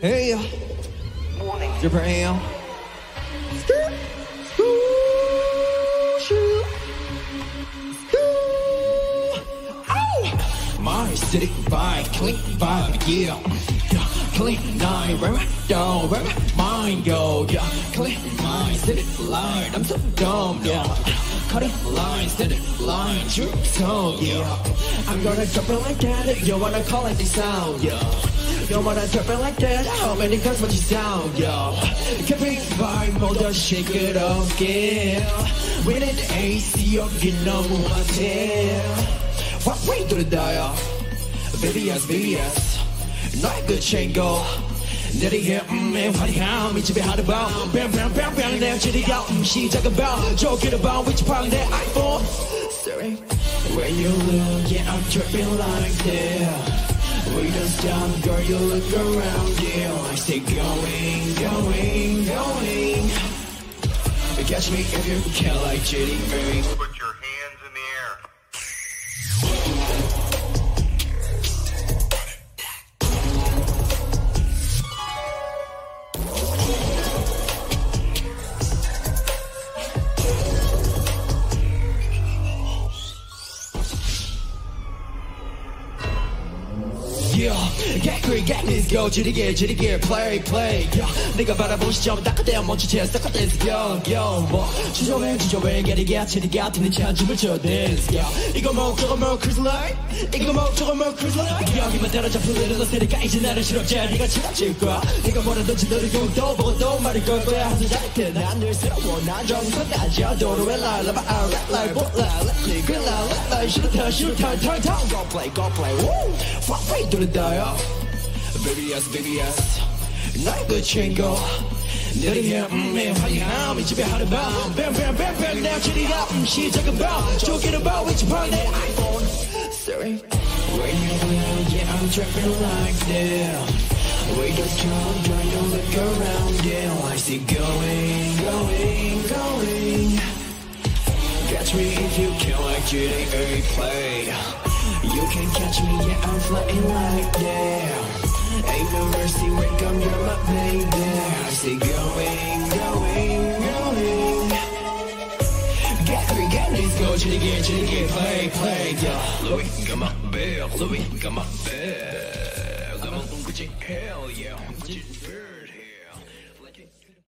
Hey, Morning. Super AM. My city vibe, clean vibe, yeah. Clean right, down, right, right, mine, yo, yeah. Clean my city line, I'm so dumb, yeah. Cutting lines, did it line, true so, yeah. I'm gonna drop it like that, you wanna call it the sound, yeah. You wanna drop it like that, how many guns would you sound, yo? Keep it vibe, hold on, shake it off, yeah. With an AC, you know what, yeah. What way to the dial? VVS, VVS. 너의 그 챙겨. 내리게 음에 화려함 이 집에 하드밤 뺨뺨뺨뺨 내 지리가 음 시작은 밤 조기를 밤 위치팡 내 아이폰 Sorry Where you look yeah I'm tripping like that We don't stop girl you look around yeah I stay going going going Catch me if you can like Jitty baby Get great, get this go 지리게 지리게 play play yeah. 네가 바라본 시점 딱 그대야 멈추지 싹 this go go 뭐 주저해 주저해 게리게 지리게 아트는 춤을 춰 this yeah. 이거 뭐 저거 뭐 cruise line 이거 뭐 저거 뭐 cruise line 여기만 때려잡혀 내려서 세리가 이제 나를 싫어져 네가 지나칠 거야 네가 뭐라든지 너를 용도 보고 또 말을 걸 거야 하서 잘게 난늘 새로워 난 정선 따져 도로에 랄라바 아 red light black light let me green light red light 싫다 싫다 turn go play go play woo fuck way die off. Baby ass, baby ass Not the chingo. Little hair, mm, man, how you how me, chibi how to bow? Bam, bam, bam, bam, now chitty out, mm, she talk about Joking about which part that iPhone Sorry. When you will, yeah, I'm trapping like this. we got strong, trying to look around, yeah, I it going, going, going. Catch me if you can, like GTA play. You can't catch me, yeah, I'm floating like damn. Ain't no mercy, Rick, I'm your my baby. I say going, going, going. Get free, get this, go, chilly, get, chilly, get, play, play, yeah. Louis, come on, Bill, Louis, come on, Bill. Come on, put your hell, yeah, put.